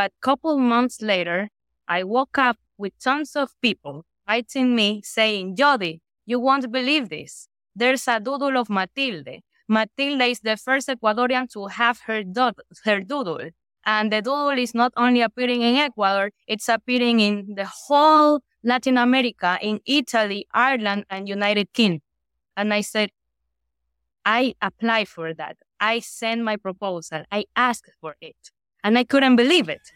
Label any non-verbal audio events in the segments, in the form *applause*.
But couple months later, I woke up with tons of people writing me saying, Jodie, you won't believe this. There's a doodle of Matilde. Matilde is the first Ecuadorian to have her, do- her doodle. And the doodle is not only appearing in Ecuador, it's appearing in the whole Latin America, in Italy, Ireland, and United Kingdom. And I said, I apply for that. I send my proposal. I ask for it. And I couldn't believe it.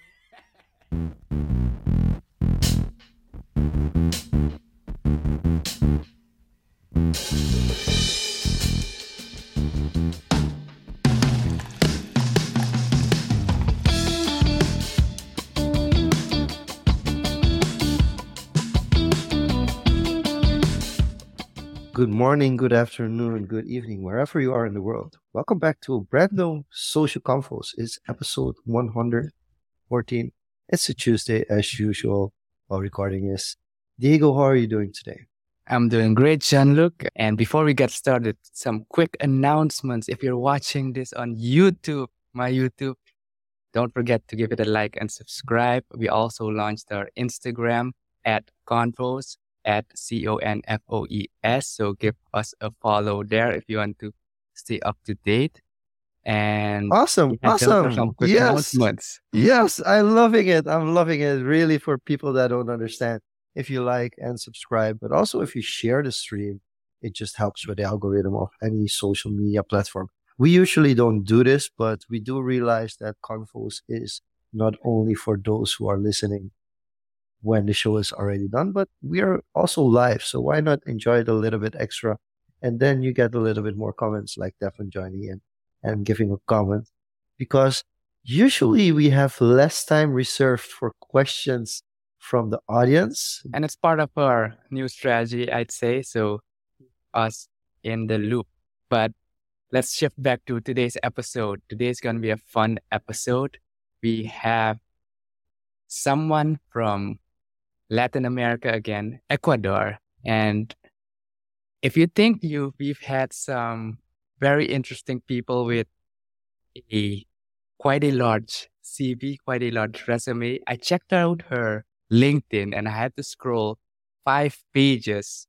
Good morning, good afternoon, and good evening, wherever you are in the world. Welcome back to a brand new Social Confoes. It's episode 114. It's a Tuesday as usual while recording is. Diego, how are you doing today? I'm doing great, Jean-Luc. And before we get started, some quick announcements. If you're watching this on YouTube, my YouTube, don't forget to give it a like and subscribe. We also launched our Instagram at Confoes at C O N F O E S. So give us a follow there if you want to stay up to date. And awesome, awesome. Yes, yes, I'm loving it. I'm loving it. Really, for people that don't understand, if you like and subscribe, but also if you share the stream, it just helps with the algorithm of any social media platform. We usually don't do this, but we do realize that Confoes is not only for those who are listening when the show is already done, but we are also live. So why not enjoy it a little bit extra? And then you get a little bit more comments like Devon joining in and giving a comment because usually we have less time reserved for questions from the audience. And it's part of our new strategy, I'd say. So us in the loop. But let's shift back to today's episode. Today's going to be a fun episode. We have someone from Latin America again, Ecuador. And if you think you we've had some very interesting people with a quite a large CV, quite a large resume, I checked out her LinkedIn and I had to scroll five pages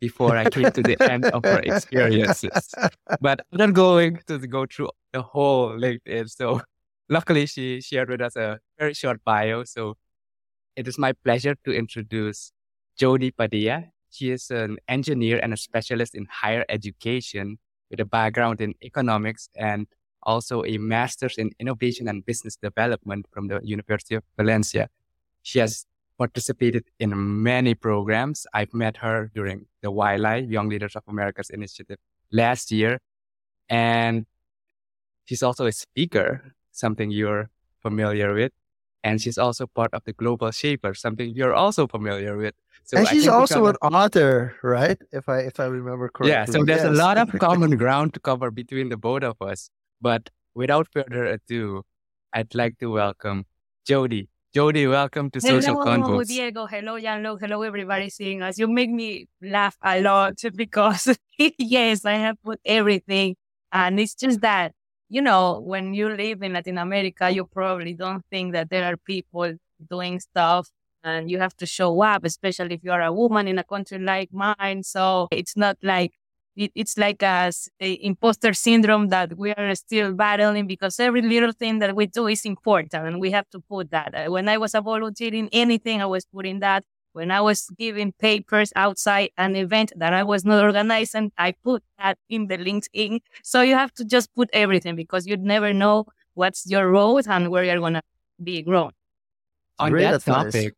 before I came to the end of her experiences. But I'm not going to go through the whole LinkedIn. So luckily she shared with us a very short bio. So it is my pleasure to introduce Jodie Padilla. She is an engineer and a specialist in higher education with a background in economics and also a master's in innovation and business development from the University of Valencia. She has participated in many programs. I've met her during the YLI, Young Leaders of America's initiative last year. And she's also a speaker, something you're familiar with and she's also part of the Global Shaper, something you're also familiar with. So and she's also an author, right? If I if I remember correctly. Yeah, so there's yes. a lot of *laughs* common ground to cover between the both of us. But without further ado, I'd like to welcome Jodie. Jodie, welcome to hello, Social Confoes. Hello, Diego. Hello, Jean-Luc. Hello, everybody seeing us. You make me laugh a lot *laughs* because, *laughs* yes, I have put everything. And it's just that you know, when you live in Latin America, you probably don't think that there are people doing stuff and you have to show up, especially if you are a woman in a country like mine. So it's not like it, it's like a, a, imposter syndrome that we are still battling because every little thing that we do is important and we have to put that. When I was a volunteer in anything, I was putting that when I was giving papers outside an event that I was not organizing, I put that in the LinkedIn. So you have to just put everything because you'd never know what's your road and where you're going to be grown. On Great that topic,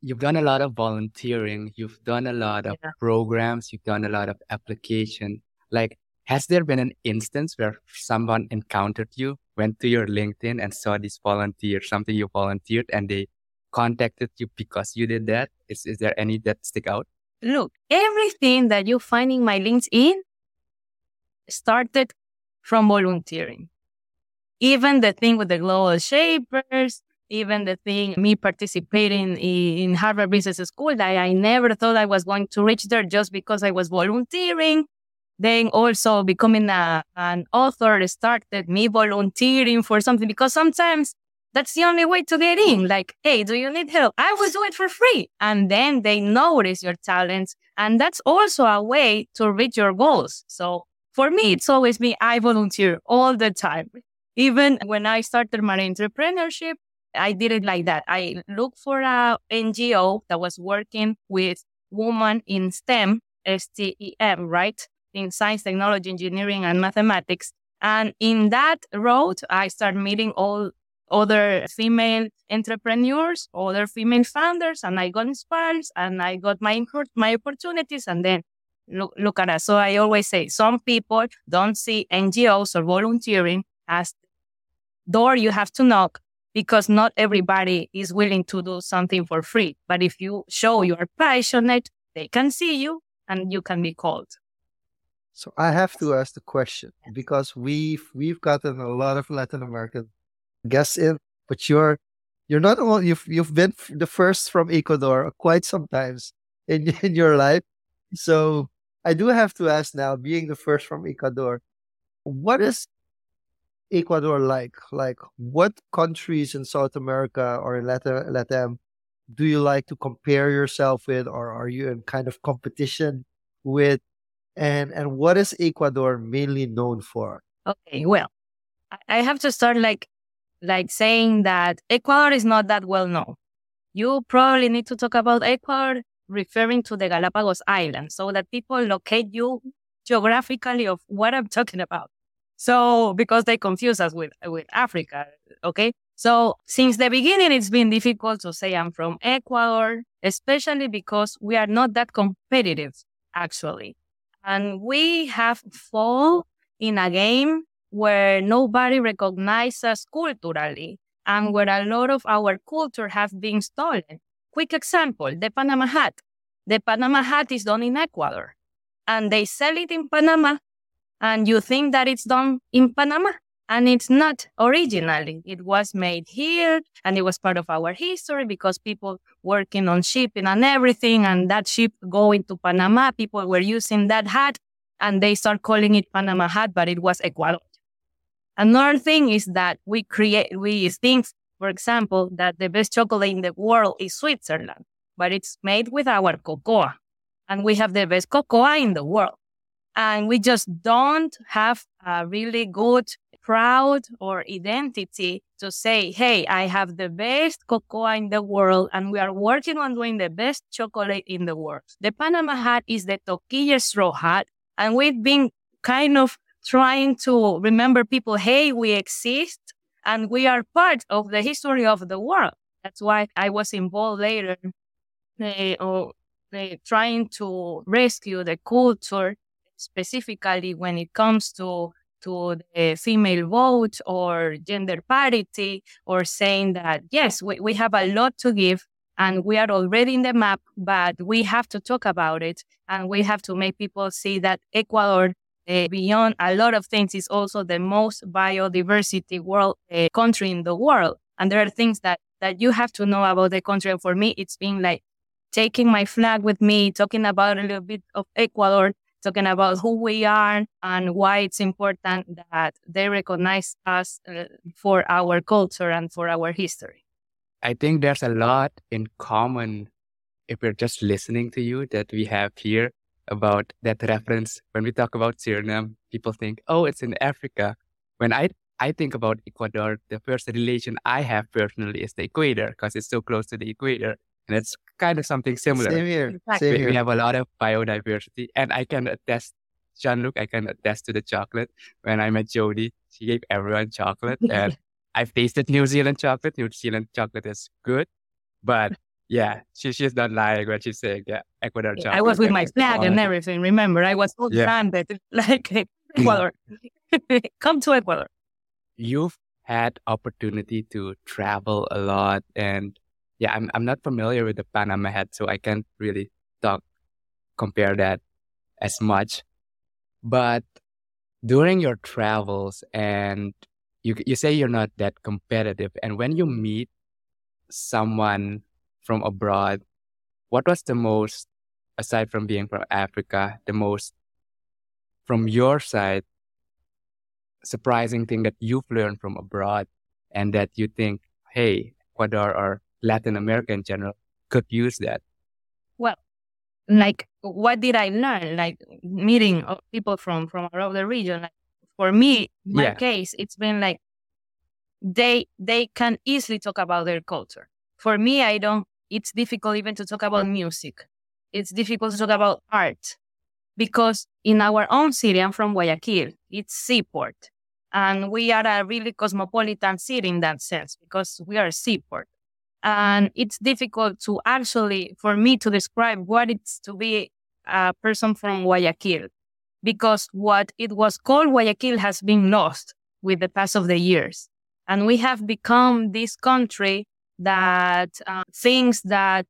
you've done a lot of volunteering, you've done a lot of yeah. programs, you've done a lot of application. Like, has there been an instance where someone encountered you, went to your LinkedIn and saw this volunteer, something you volunteered, and they contacted you because you did that? Is, is there any that stick out? Look, everything that you find in my LinkedIn started from volunteering. Even the thing with the Global Shapers, even the thing, me participating in Harvard Business School, that I never thought I was going to reach there just because I was volunteering. Then also becoming a, an author started me volunteering for something because sometimes that's the only way to get in. Like, hey, do you need help? I will do it for free. And then they notice your talents. And that's also a way to reach your goals. So for me, it's always been I volunteer all the time. Even when I started my entrepreneurship, I did it like that. I looked for a NGO that was working with women in STEM, S-T-E-M, right? In science, technology, engineering, and mathematics. And in that road, I started meeting all other female entrepreneurs, other female founders, and I got inspired and I got my my opportunities. And then look look at us. So I always say some people don't see NGOs or volunteering as door you have to knock because not everybody is willing to do something for free. But if you show you are passionate, they can see you and you can be called. So I have to ask the question because we've we've gotten a lot of Latin American guests in, but you're you're not only you've you've been the first from Ecuador quite sometimes in *laughs* in your life. So I do have to ask now, being the first from Ecuador, what is Ecuador like? Like what countries in South America or in Latin Latam do you like to compare yourself with, or are you in kind of competition with? And and what is Ecuador mainly known for? Okay, well, I have to start like like saying that Ecuador is not that well known. You probably need to talk about Ecuador referring to the Galapagos Islands so that people locate you geographically of what I'm talking about. So, because they confuse us with, with Africa. Okay. So since the beginning, it's been difficult to say I'm from Ecuador, especially because we are not that competitive, actually. And we have fall in a game where nobody recognizes us culturally and mm-hmm. where a lot of our culture has been stolen. Quick example, the Panama hat. The Panama hat is done in Ecuador and they sell it in Panama and you think that it's done in Panama and it's not originally. It was made here and it was part of our history because people working on shipping and everything and that ship going to Panama, people were using that hat and they start calling it Panama hat, but it was Ecuador. Another thing is that we create, we think, for example, that the best chocolate in the world is Switzerland, but it's made with our cocoa. And we have the best cocoa in the world. And we just don't have a really good, proud or identity to say, Hey, I have the best cocoa in the world and we are working on doing the best chocolate in the world. The Panama hat is the toquilla straw hat. And we've been kind of trying to remember people, hey, we exist and we are part of the history of the world. That's why I was involved later, uh, or uh, trying to rescue the culture, specifically when it comes to to the female vote or gender parity, or saying that yes, we, we have a lot to give and we are already in the map, but we have to talk about it and we have to make people see that Ecuador uh, beyond a lot of things, is also the most biodiversity world uh, country in the world. And there are things that that you have to know about the country. And for me, it's been like taking my flag with me, talking about a little bit of Ecuador, talking about who we are and why it's important that they recognize us uh, for our culture and for our history. I think there's a lot in common if we're just listening to you that we have here about that reference. When we talk about Suriname, people think, oh, it's in Africa. When I I think about Ecuador, the first relation I have personally is the equator because it's so close to the equator. And it's kind of something similar. Same here. Exactly. Same we, here. we have a lot of biodiversity. And I can attest, Jean Luc, I can attest to the chocolate. When I met Jodie, she gave everyone chocolate. and *laughs* I've tasted New Zealand chocolate. New Zealand chocolate is good. But yeah, she, she's not lying when she's saying, yeah, Ecuador chocolate. I was with my flag and everything. Remember, I was all yeah. *laughs* like eh, mm. Ecuador. *laughs* Come to Ecuador. You've had opportunity to travel a lot and yeah, I'm I'm not familiar with the Panama hat, so I can't really talk compare that as much. But during your travels and you you say you're not that competitive and when you meet someone from abroad, what was the most, aside from being from Africa, the most, from your side, surprising thing that you've learned from abroad and that you think, hey, Ecuador or Latin America in general could use that? Well, like what did I learn? Like meeting people from from around the region. Like for me, my yeah. case, it's been like they they can easily talk about their culture. For me, I don't. It's difficult even to talk about music. It's difficult to talk about art because in our own city, I'm from Guayaquil. It's seaport, and we are a really cosmopolitan city in that sense because we are a seaport. And it's difficult to actually, for me to describe what it's to be a person from Guayaquil because what it was called Guayaquil has been lost with the pass of the years. And we have become this country that uh, thinks that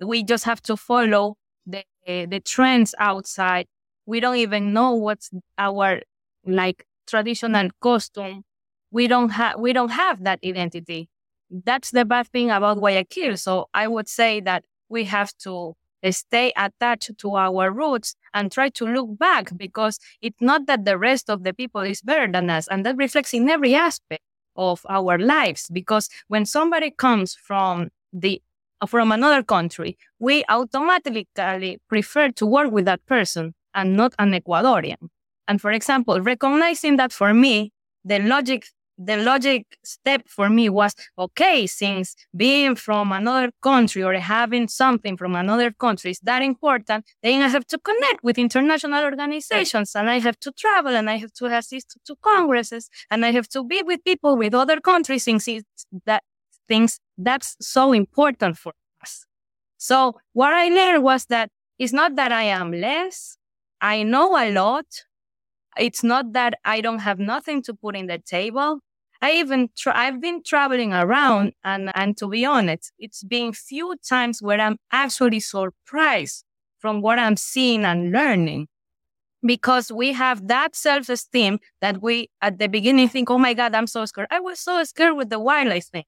we just have to follow the, the trends outside. We don't even know what's our like traditional costume. We don't have, we don't have that identity. That's the bad thing about Guayaquil. So I would say that we have to stay attached to our roots and try to look back because it's not that the rest of the people is better than us. And that reflects in every aspect of our lives because when somebody comes from the from another country, we automatically prefer to work with that person and not an Ecuadorian. And for example, recognizing that for me, the logic the logic step for me was okay, since being from another country or having something from another country is that important, then I have to connect with international organizations and I have to travel and I have to assist to congresses and I have to be with people with other countries since that things that's so important for us. So what I learned was that it's not that I am less. I know a lot. It's not that I don't have nothing to put in the table. I even tra- I've been traveling around and, and to be honest, it's been few times where I'm actually surprised from what I'm seeing and learning because we have that self-esteem that we at the beginning think, oh my God, I'm so scared. I was so scared with the wildlife thing.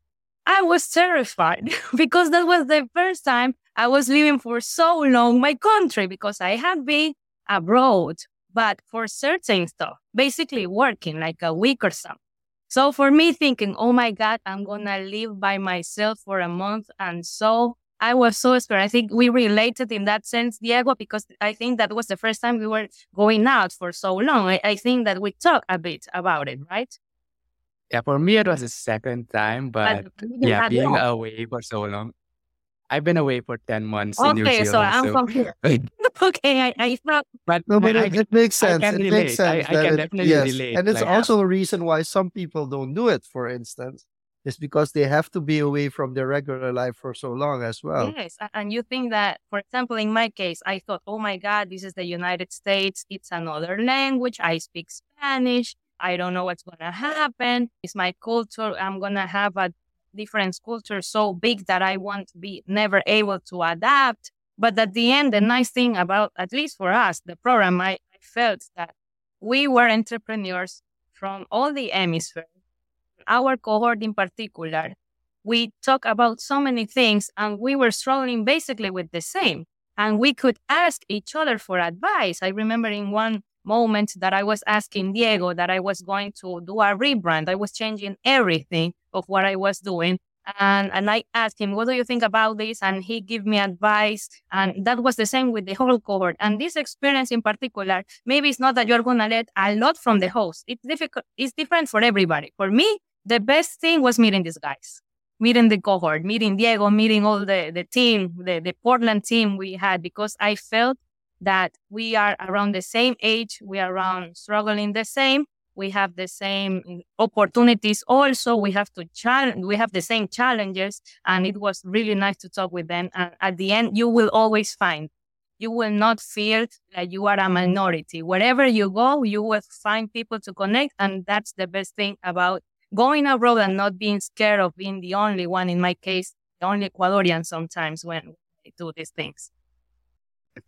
I was terrified *laughs* because that was the first time I was living for so long my country because I had been abroad, but for certain stuff, basically working like a week or something. So for me thinking, oh my God, I'm going to live by myself for a month. And so I was so scared. I think we related in that sense, Diego, because I think that was the first time we were going out for so long. I, I think that we talked a bit about it, right? Yeah, for me, it was the second time, but, but yeah, being long. away for so long. I've been away for 10 months okay, in New Zealand. so I'm so. from here. *laughs* okay, I, I thought. But, no, but it, it, makes sense. it relate. makes sense. I, I can definitely yes. relate. And it's like, also a reason why some people don't do it, for instance. Is because they have to be away from their regular life for so long as well. Yes. And you think that, for example, in my case, I thought, oh my God, this is the United States. It's another language. I speak Spanish. I don't know what's going to happen. It's my culture. I'm going to have a different cultures so big that I won't be never able to adapt. But at the end, the nice thing about, at least for us, the program, I, I felt that we were entrepreneurs from all the hemisphere. Our cohort in particular, we talk about so many things and we were struggling basically with the same. And we could ask each other for advice. I remember in one moment that I was asking Diego that I was going to do a rebrand. I was changing everything of what I was doing. And, and I asked him, what do you think about this? And he gave me advice. And that was the same with the whole cohort. And this experience in particular, maybe it's not that you're going to let a lot from the host. It's difficult. It's different for everybody. For me, the best thing was meeting these guys, meeting the cohort, meeting Diego, meeting all the, the team, the, the Portland team we had, because I felt that we are around the same age, we are around struggling the same, we have the same opportunities also we have to challenge we have the same challenges and it was really nice to talk with them and at the end you will always find you will not feel that you are a minority. Wherever you go you will find people to connect and that's the best thing about going abroad and not being scared of being the only one in my case the only ecuadorian sometimes when i do these things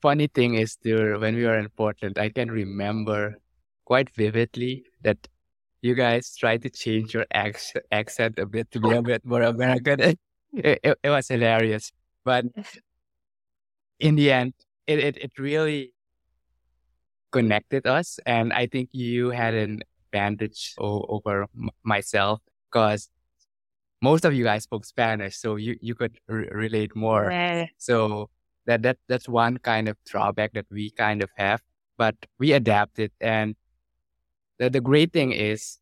funny thing is, there when we were in Portland, I can remember quite vividly that you guys tried to change your accent, accent a bit to be a bit more American. *laughs* It, it, it was hilarious, but in the end, it, it, it really connected us, and I think you had an advantage o- over m- myself because most of you guys spoke Spanish, so you you could r- relate more. Yeah. So that that that's one kind of drawback that we kind of have, but we adapted. And the the great thing is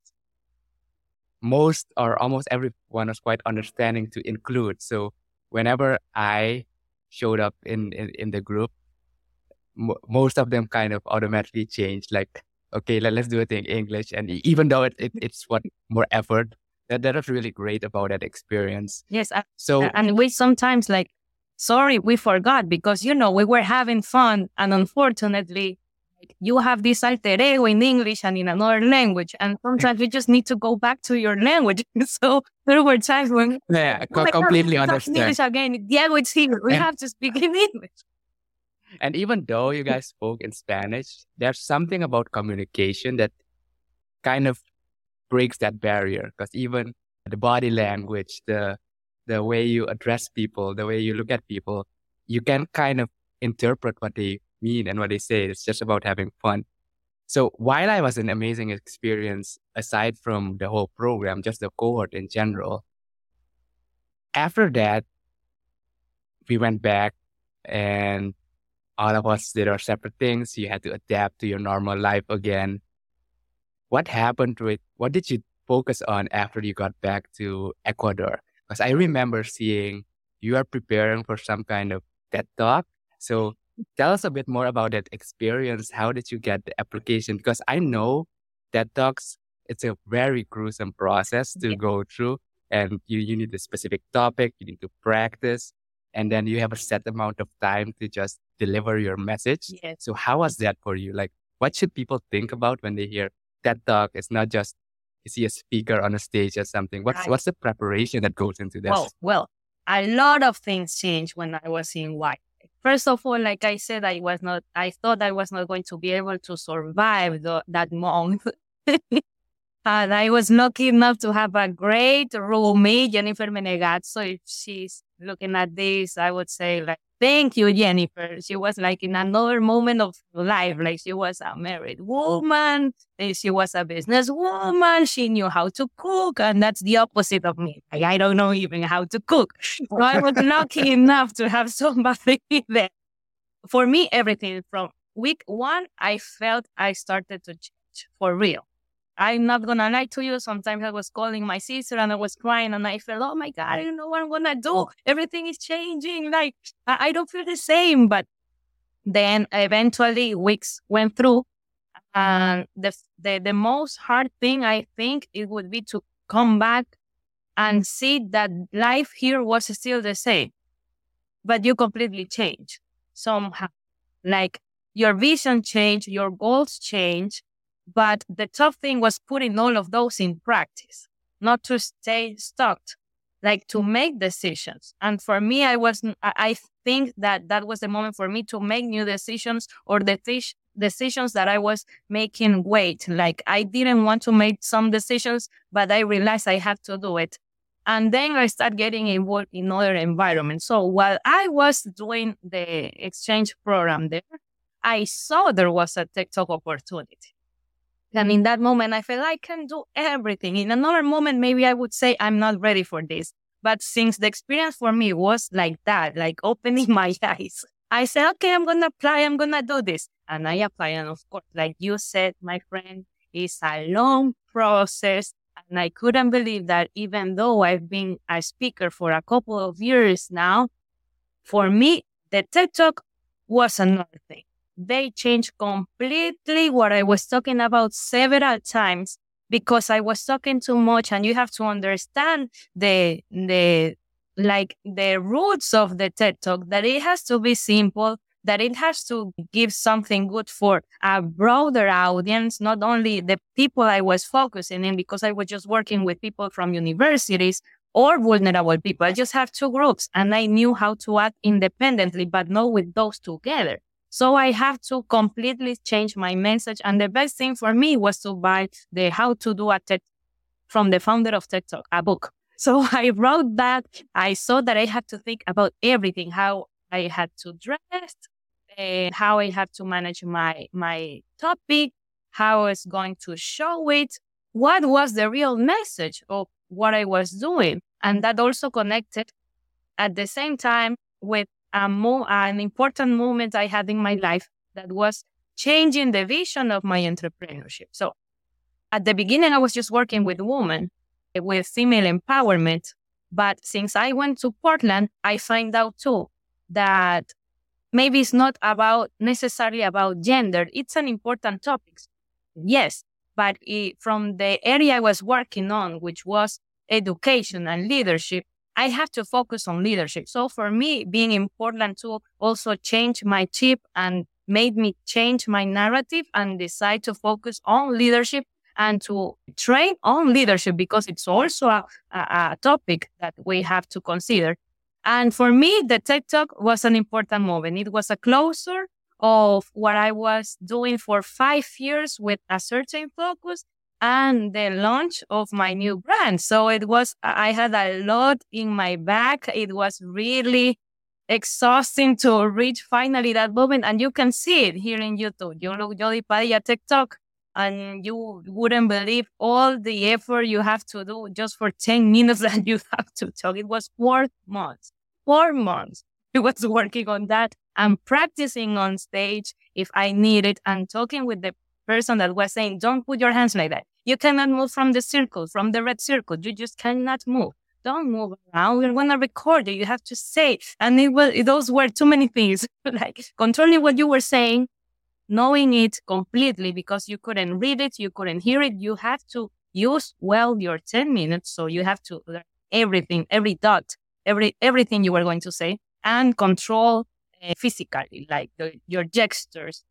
most or almost everyone was quite understanding to include. So whenever I showed up in in, in the group, m- most of them kind of automatically changed. Like, okay, let, let's do it in English. And even though it, it it's what more effort, that that was really great about that experience. Yes. I, So and we sometimes like, sorry, we forgot because, you know, we were having fun. And unfortunately, you have this alter ego in English and in another language. And sometimes you just need to go back to your language. *laughs* so there were times when, *laughs* yeah, *laughs* "Oh God, completely talk understand. English again. Diego, it's here. We And- have to speak in English. And even though you guys spoke in Spanish, there's something about communication that kind of breaks that barrier. Because even the body language, the the way you address people, the way you look at people, you can kind of interpret what they mean and what they say. It's just about having fun. So while I was an amazing experience, aside from the whole program, just the cohort in general, after that, we went back and all of us did our separate things. You had to adapt to your normal life again. What happened it? What did you focus on after you got back to Ecuador? Because I remember seeing you are preparing for some kind of TED talk. So tell us a bit more about that experience. How did you get the application? Because I know TED talks, it's a very gruesome process to Yeah. go through. And you, you need a specific topic, you need to practice, and then you have a set amount of time to just deliver your message. Yes. So how was that for you? Like, what should people think about when they hear TED Talk? It's not just you see a speaker on a stage or something. What's Right. what's the preparation that goes into this? Well, well, a lot of things changed when I was in White. First of all, like I said, I was not, I thought I was not going to be able to survive the, that month. *laughs* and I was lucky enough to have a great roommate, Jennifer Menegat. So if she's looking at this, I would say like, thank you, Jennifer. She was like in another moment of life. Like she was a married woman. Eh, she was a business woman. She knew how to cook. And that's the opposite of me. Like, I don't know even how to cook. So I was lucky *laughs* enough to have somebody *laughs* there. For me, everything from week one, I felt I started to change for real. I'm not gonna lie to you. Sometimes I was calling my sister and I was crying and I felt, oh my God, I don't know what I'm gonna do. Oh. Everything is changing. Like, I, I don't feel the same. But then eventually weeks went through. And the, the, the most hard thing I think it would be to come back and see that life here was still the same, but you completely change somehow. Like your vision changed, your goals change, but the tough thing was putting all of those in practice, not to stay stuck, like to mm-hmm. make decisions. And for me, I was, I think that that was the moment for me to make new decisions or the th- decisions that I was making wait. Like I didn't want to make some decisions, but I realized I have to do it. And then I started getting involved in other environments. So while I was doing the exchange program there, I saw there was a TED Talk opportunity. And in that moment, I felt I can do everything. In another moment, maybe I would say I'm not ready for this. But since the experience for me was like that, like opening *laughs* my eyes, I said, okay, I'm going to apply. I'm going to do this. And I apply. And of course, like you said, my friend, it's a long process. And I couldn't believe that even though I've been a speaker for a couple of years now, for me, the TED Talk was another thing. They changed completely what I was talking about several times because I was talking too much and you have to understand the, the, like the roots of the TED Talk, that it has to be simple, that it has to give something good for a broader audience, not only the people I was focusing in, because I was just working with people from universities or vulnerable people. I just have two groups and I knew how to act independently, but not with those together. So I have to completely change my message. And the best thing for me was to buy the How to Do a TED from the founder of TED Talk, a book. *laughs* So I wrote that. I saw that I had to think about everything, how I had to dress, uh, how I had to manage my, my topic, how I was going to show it, what was the real message of what I was doing. And that also connected at the same time with a mo- an important moment I had in my life that was changing the vision of my entrepreneurship. So at the beginning, I was just working with women with female empowerment. But since I went to Portland, I find out too that maybe it's not about necessarily about gender. It's an important topic. Yes. But it, from the area I was working on, which was education and leadership, I have to focus on leadership. So for me, being in Portland to also change my chip and made me change my narrative and decide to focus on leadership and to train on leadership because it's also a, a, topic that we have to consider. And for me, the TED Talk was an important moment. It was a closer of what I was doing for five years with a certain focus and the launch of my new brand. So it was, I had a lot in my back. It was really exhausting to reach finally that moment. And you can see it here in YouTube. You look Jodie Padilla TED Talk and you wouldn't believe all the effort you have to do just for 10 *laughs* minutes that you have to talk. It was four months, four months. I was *laughs* working on that and practicing on stage if I needed and talking with the person that was saying, don't put your hands like that. You cannot move from the circle, from the red circle. You just cannot move. Don't move around. We're going to record it. You have to say. And it was, those were too many things. *laughs* like controlling what you were saying, knowing it completely because you couldn't read it, you couldn't hear it. You have to use well your 10 minutes. So you have to learn everything, every dot, every, everything you were going to say and control uh, physically, like the, your gestures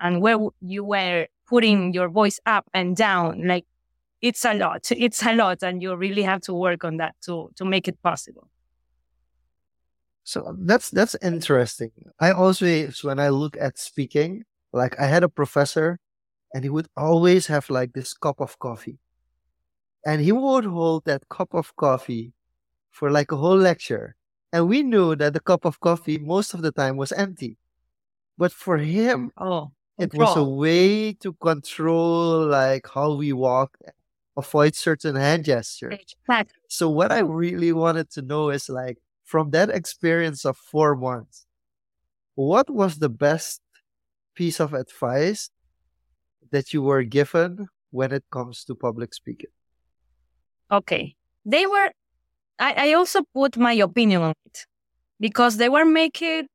and where you were putting your voice up and down. Like it's a lot. It's a lot. And you really have to work on that to, to make it possible. So that's that's interesting. I always when I look at speaking, like I had a professor and he would always have like this cup of coffee. And he would hold that cup of coffee for like a whole lecture. And we knew that the cup of coffee most of the time was empty. But for him, oh, it was a way to control like how we walk, avoid certain hand gestures. So what I really wanted to know is like from that experience of four months, what was the best piece of advice that you were given when it comes to public speaking? Okay. They were, I, I also put my opinion on it because they were making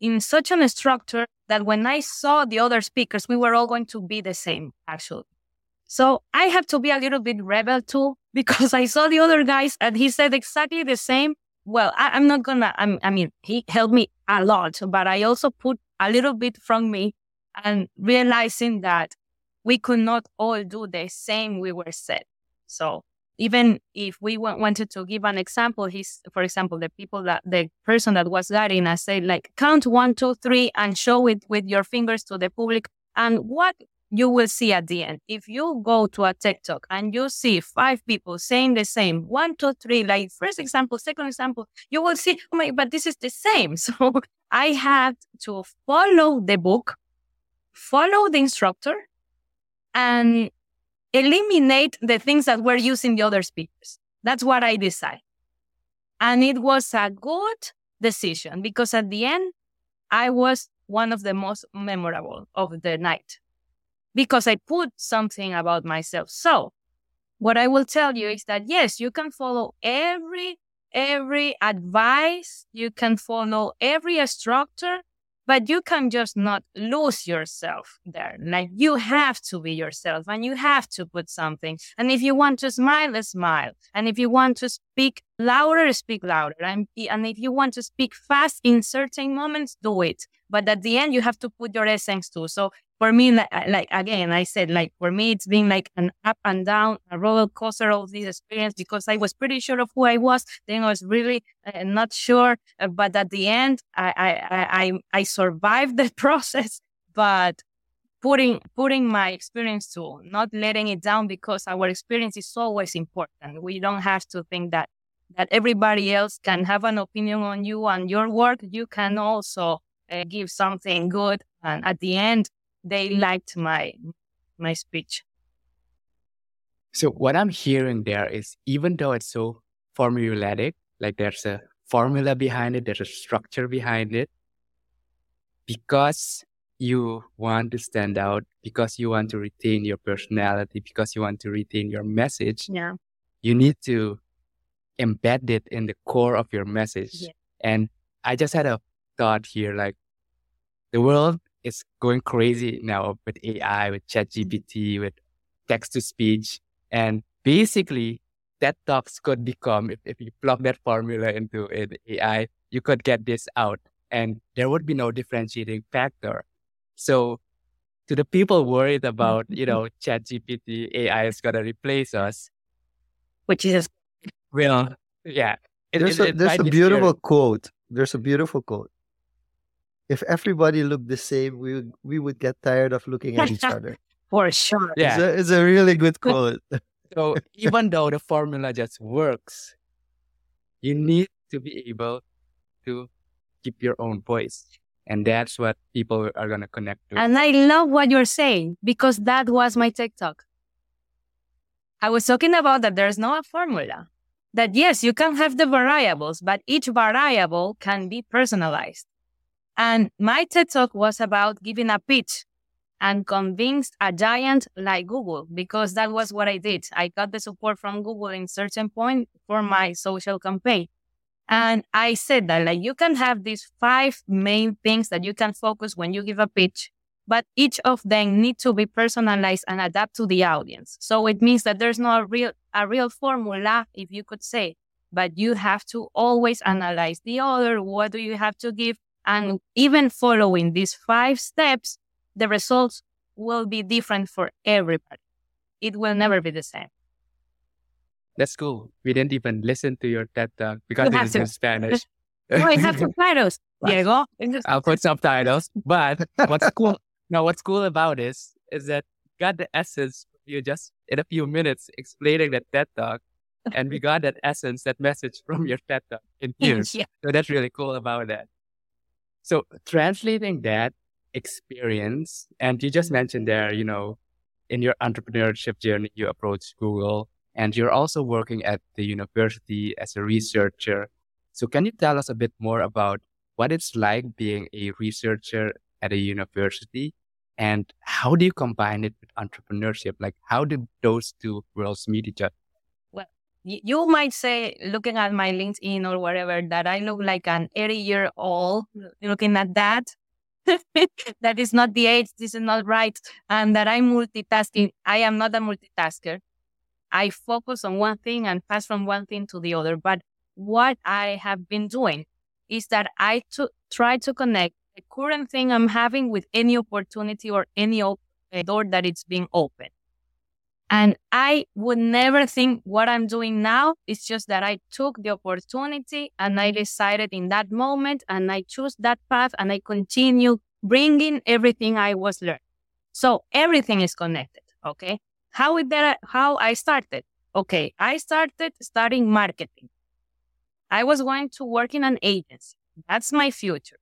in such an structure that when I saw the other speakers, we were all going to be the same, actually. So I have to be a little bit rebel too, *laughs* because I saw the other guys and he said exactly the same. Well, I, am not gonna, I'm, I mean, he helped me a lot, but I also put a little bit from me and realizing that we could not all do the same we were said. So even if we wanted to give an example, he's, for example, the people that the person that was guiding us said like count one, two, three, and show it with your fingers to the public. And what you will see at the end, if you go to a TED Talk and you see five people saying the same, one, two, three, like first example, second example, you will see, oh my, but this is the same. *laughs* So I had to follow the book, follow the instructor, and eliminate the things that were using the other speakers. That's what I decided. And it was a good decision because at the end, I was one of the most memorable of the night because I put something about myself. So what I will tell you is that yes, you can follow every every advice, you can follow every structure, but you can just not lose yourself there. Like you have to be yourself and you have to put something. And if you want to smile, smile. And if you want to speak louder, speak louder. And, if you want to speak fast in certain moments, do it. But at the end, you have to put your essence too. So for me, like, like, again, I said, like for me, it's been like an up and down, a roller coaster of this experience because I was pretty sure of who I was. Then I was really uh, not sure, uh, but at the end, I, I, I, I survived *laughs* the process. But putting putting my experience to not letting it down because our experience is always important. We don't have to think that that everybody else can have an opinion on you and your work. You can also uh, give something good, and at the end, they liked my my speech. So what I'm hearing there is even though it's so formulaic, like there's a formula behind it, there's a structure behind it. Because you want to stand out, because you want to retain your personality, because you want to retain your message, yeah. you need to embed it in the core of your message. Yeah. And I just had a thought here like the world is going crazy now with AI, with ChatGPT, with text to speech. And basically, TED Talks could become, if, if you plug that formula into an AI, you could get this out and there would be no differentiating factor. So to the people worried about, you know, *laughs* ChatGPT, AI is going to replace us. Which is, well, yeah. It, there's it, a, there's a beautiful quote. There's a beautiful quote. If everybody looked the same, we would, we would get tired of looking at each other. *laughs* For sure. Yeah. It's a, it's a really good quote. *laughs* so even though the formula just works, you need to be able to keep your own voice. And that's what people are going to connect to. And I love what you're saying because that was my TED Talk. I was talking about that there's no formula. That yes, you can have the variables, but each variable can be personalized. And my TED talk was about giving a pitch and convinced a giant like Google because that was what I did. I got the support from Google in certain point for my social campaign. And I said that like you can have these five main things that you can focus when you give a pitch, but each of them need to be personalized and adapt to the audience. So it means that there's no real a real formula, if you could say, but you have to always analyze the other. What do you have to give? And even following these five steps, the results will be different for everybody. It will never be the same. That's cool. We didn't even listen to your TED talk because it is in Spanish. *laughs* no, I have subtitles, Diego. I'll put subtitles. But what's cool? No, what's cool about this is that got the essence you just in a few minutes explaining that TED talk, and we got that essence, that message from your TED talk in here. *laughs* yeah. So that's really cool about that. So translating that experience, and you just mentioned there, you know, in your entrepreneurship journey, you approached Google and you're also working at the university as a researcher. So can you tell us a bit more about what it's like being a researcher at a university and how do you combine it with entrepreneurship? Like how do those two worlds meet each other? You might say, looking at my LinkedIn or whatever, that I look like an 80 year old looking at that. *laughs* that is not the age, this is not right, and that I'm multitasking. I am not a multitasker. I focus on one thing and pass from one thing to the other. But what I have been doing is that I try to connect the current thing I'm having with any opportunity or any op- eh, door that it's being opened. And I would never think what I'm doing now It's just that I took the opportunity and I decided in that moment and I chose that path and I continue bringing everything I was learning. So everything is connected. Okay. How did that, how I started? Okay. I started studying marketing. I was going to work in an agency. That's my future.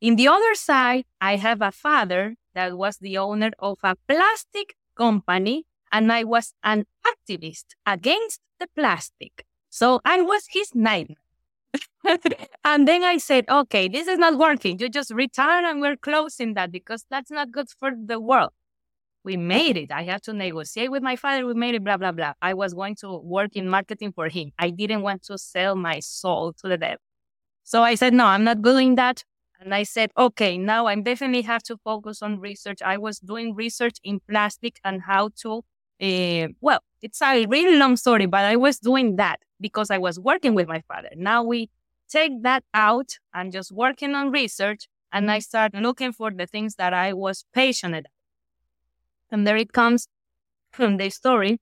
In the other side, I have a father that was the owner of a plastic company and I was an activist against the plastic. So I was his nightmare. *laughs* and then I said, okay, this is not working. You just retire and we're closing that because that's not good for the world. We made it. I had to negotiate with my father. We made it, blah, blah, blah. I was going to work in marketing for him. I didn't want to sell my soul to the devil. So I said, no, I'm not doing that. And I said, okay, now I definitely have to focus on research. I was doing research in plastic and how to uh, well, it's a really long story, but I was doing that because I was working with my father. Now we take that out. I'm just working on research and I start looking for the things that I was passionate about. And there it comes from the story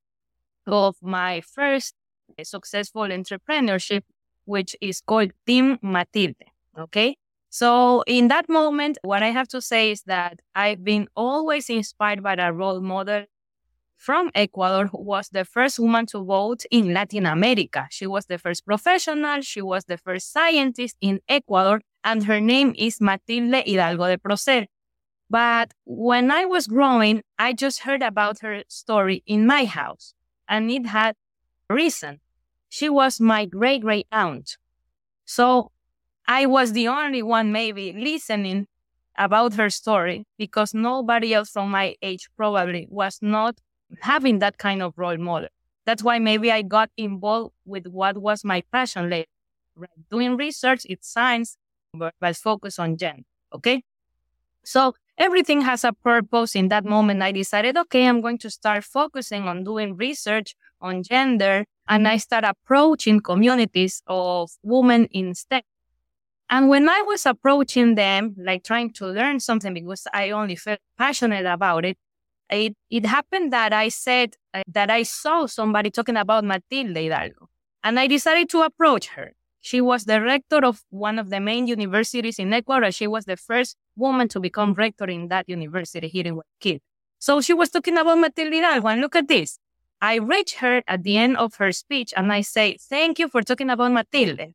of my first successful entrepreneurship, which is called Team Matilde. Okay. So in that moment, what I have to say is that I've been always inspired by a role model from Ecuador who was the first woman to vote in Latin America. She was the first professional, she was the first scientist in Ecuador, and her name is Matilde Hidalgo de Procel. But when I was growing, I just heard about her story in my house, and it had reason. she was my great great aunt. So I was the only one maybe listening about her story because nobody else from my age probably was not having that kind of role model. That's why maybe I got involved with what was my passion later. Right? Doing research, it's science, but, but focus on gender. Okay. So everything has a purpose. In that moment, I decided, okay, I'm going to start focusing on doing research on gender. And I start approaching communities of women in STEM. And when I was approaching them, like trying to learn something because I only felt passionate about it, it, it happened that I said uh, that I saw somebody talking about Matilde Hidalgo. And I decided to approach her. She was the rector of one of the main universities in Ecuador. She was the first woman to become rector in that university here in Guayaquil. So she was talking about Matilde Hidalgo. And look at this. I reach her at the end of her speech and I say, thank you for talking about Matilde.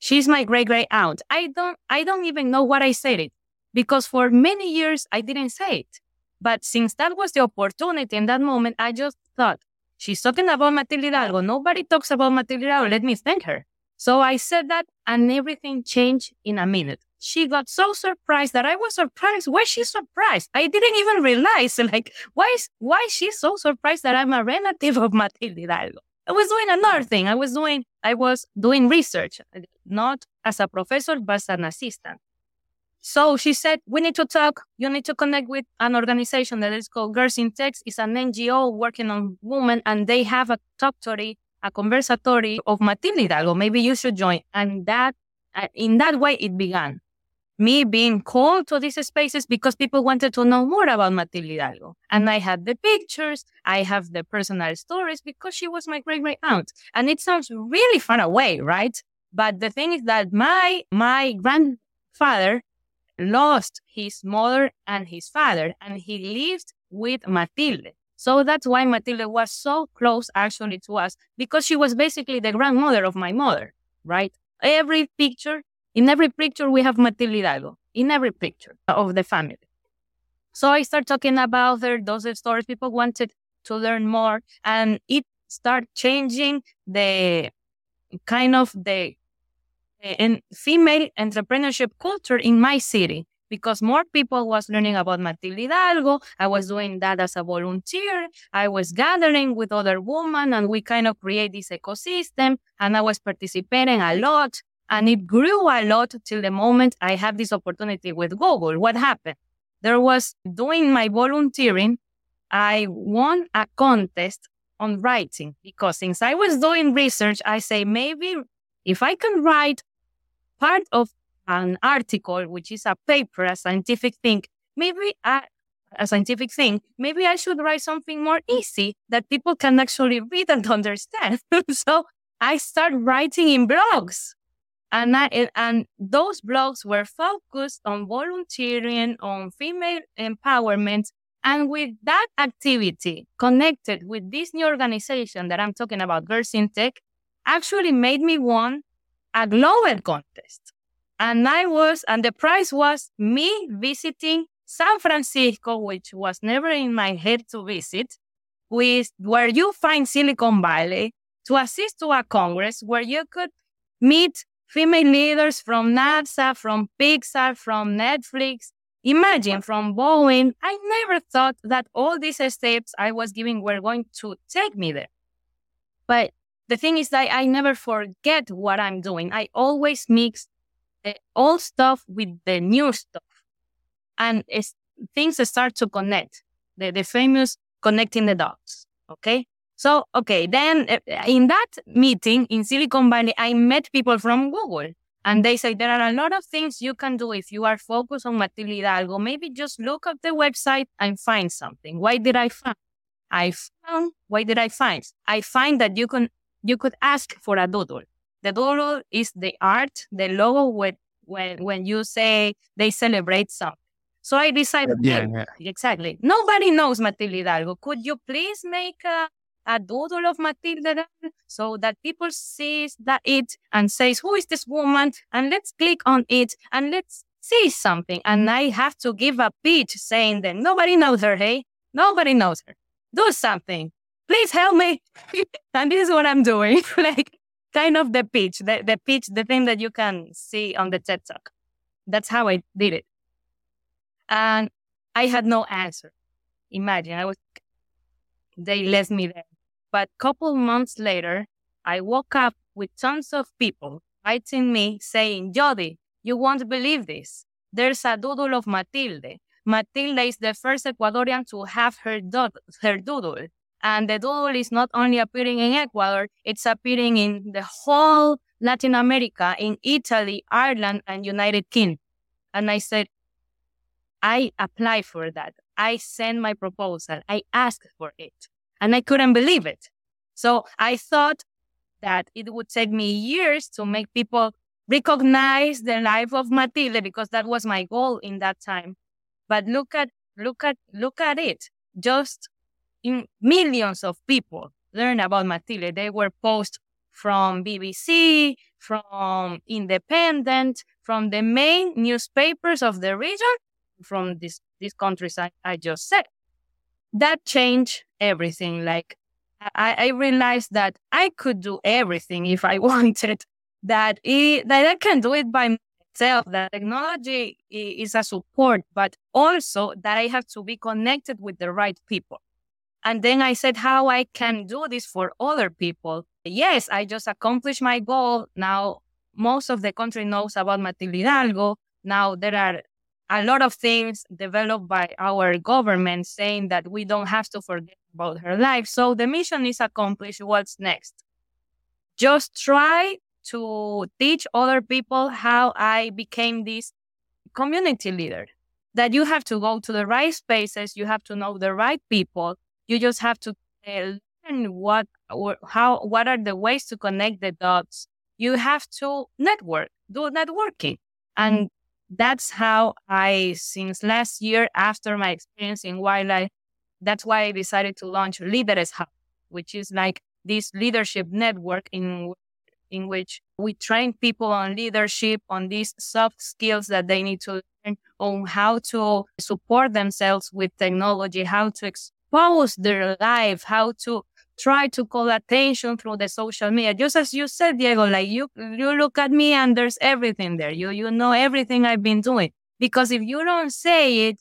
She's my great great aunt. I don't, I don't even know what I said it because for many years I didn't say it. But since that was the opportunity in that moment, I just thought, she's talking about Matilde Hidalgo. Nobody talks about Matilde Hidalgo. Let me thank her. So I said that and everything changed in a minute. She got so surprised that I was surprised. Why she surprised? I didn't even realize, *laughs* like, why is, why is she so surprised that I'm a relative of Matilde Hidalgo? I was doing another thing. I was doing, I was doing research, not as a professor, but as an assistant. So she said, we need to talk. You need to connect with an organization that is called Girls in Tech. It's an NGO working on women and they have a talktory, a conversatory of Matilde Hidalgo. Maybe you should join. And that, uh, in that way, it began. Me being called to these spaces because people wanted to know more about Matilde Hidalgo. And I had the pictures. I have the personal stories because she was my great great aunt. And it sounds really far away, right? But the thing is that my, my grandfather lost his mother and his father, and he lived with Matilde. So that's why Matilde was so close actually to us because she was basically the grandmother of my mother, right? Every picture, in every picture, we have Matilde Hidalgo, in every picture of the family. So I start talking about her, those stories. People wanted to learn more, and it started changing the kind of the Eh, and female entrepreneurship culture in my city because more people was learning about Matilde Hidalgo. I was doing that as a volunteer. I was gathering with other women and we kind of create this ecosystem and I was participating a lot and it grew a lot till the moment I had this opportunity with Google. What happened? There was doing my volunteering. I won a contest on writing because since I was doing research, I say maybe if I can write part of an article, which is a paper, a scientific thing, maybe a, scientific thing, maybe I should write something more easy that people can actually read and *laughs* understand. *laughs* so I start writing in blogs. And, I, and those blogs were focused on volunteering, on female empowerment. And with that activity connected with this new organization that I'm talking about, Girls in Tech, actually made me want a global contest. And I was, and the prize was me visiting San Francisco, which was never in my head to visit, with where you find Silicon Valley to assist to a congress where you could meet female leaders from NASA, from Pixar, from Netflix. Imagine from Boeing. I never thought that all these steps I was giving were going to take me there. But the thing is that I never forget what I'm doing. I always mix the old stuff with the new stuff. And things start to connect. The, the famous connecting the dots. Okay. So, okay. Then uh, in that meeting in Silicon Valley, I met people from Google and they say there are a lot of things you can do if you are focused on Matilde Hidalgo. Maybe just look up the website and find something. Why did I find? I found, why did I find? I find that you can you could ask for a doodle. The doodle is the art, the logo when when when you say they celebrate something. So I decided, yeah, yeah. exactly. Nobody knows Matilde Hidalgo. Could you please make a, a doodle of Matilde so that people sees that it and says, who is this woman? And let's click on it and let's see something. And I have to give a pitch saying that nobody knows her, hey? Nobody knows her. Do something please help me. *laughs* and this is what I'm doing. *laughs* like kind of the pitch, the, the pitch, the thing that you can see on the TED Talk. That's how I did it. And I had no answer. Imagine I was, they left me there. But couple months later, I woke up with tons of people writing me saying, Jodie, you won't believe this. There's a doodle of Matilde. Matilde is the first Ecuadorian to have her, do- her doodle. And the doodle is not only appearing in Ecuador, it's appearing in the whole Latin America, in Italy, Ireland, and United Kingdom. And I said, I apply for that. I sent my proposal. I asked for it. And I couldn't believe it. So I thought that it would take me years to make people recognize the life of Matilde because that was my goal in that time. But look at look at look at it. Just in millions of people learn about Matilde. They were posts from BBC, from Independent, from the main newspapers of the region, from this, these countries I, I just said. That changed everything. Like I, I realized that I could do everything if I *laughs* wanted, that, it, that I can do it by myself, that technology is a support, but also that I have to be connected with the right people. And then I said how I can do this for other people. Yes, I just accomplished my goal. Now most of the country knows about Matilde Hidalgo. Now there are a lot of things developed by our government saying that we don't have to forget about her life. So the mission is accomplished. What's next? Just try to teach other people how I became this community leader. That you have to go to the right spaces, you have to know the right people, you just have to learn what or how what are the ways to connect the dots. You have to network, do networking. And that's how I, since last year, after my experience in wildlife, that's why I decided to launch Líderes Hub, which is like this leadership network in in which we train people on leadership, on these soft skills that they need to learn, on how to support themselves with technology, how to expose their life, how to try to call attention through the social media. Just as you said, Diego, like you, you look at me and there's everything there. You, you know everything I've been doing. Because if you don't say it,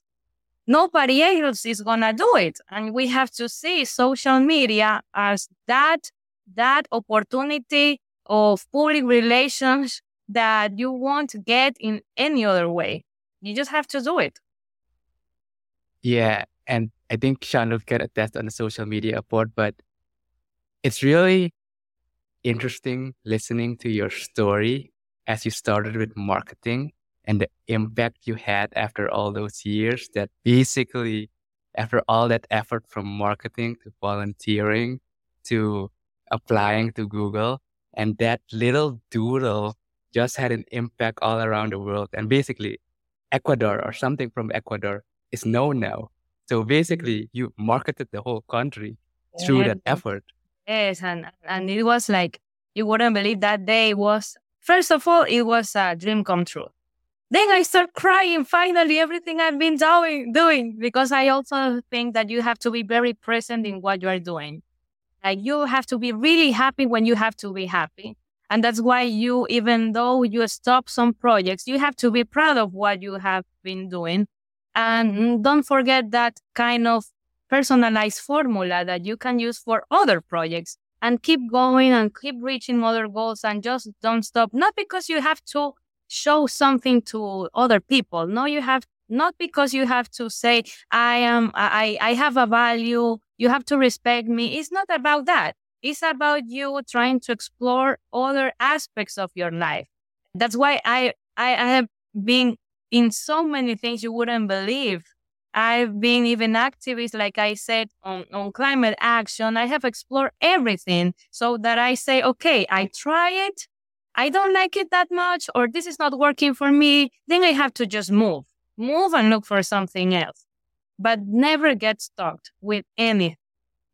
nobody else is to do it. And we have to see social media as that, that opportunity of public relations that you won't get in any other way. You just have to do it. Yeah. And I think Sean will get attest on the social media part, but it's really interesting listening to your story as you started with marketing and the impact you had after all those years that basically after all that effort from marketing to volunteering to applying to Google and that little doodle just had an impact all around the world and basically Ecuador or something from Ecuador is known now. So basically you marketed the whole country through that effort. Yes, and and it was like you wouldn't believe that day was first of all it was a dream come true. Then I start crying. Finally, everything I've been doing, doing, because I also think that you have to be very present in what you are doing. Like you have to be really happy when you have to be happy. And that's why you, even though you stop some projects, you have to be proud of what you have been doing. And don't forget that kind of personalized formula that you can use for other projects and keep going and keep reaching other goals and just don't stop. Not because you have to show something to other people. No, you have not because you have to say, I am, I, I have a value. You have to respect me. It's not about that. It's about you trying to explore other aspects of your life. That's why I, I, I have been in so many things you wouldn't believe. I've been even activist, like I said, on, on climate action. I have explored everything so that I say, okay, I try it. I don't like it that much, or this is not working for me, then I have to just move, move and look for something else. But never get stuck with anything.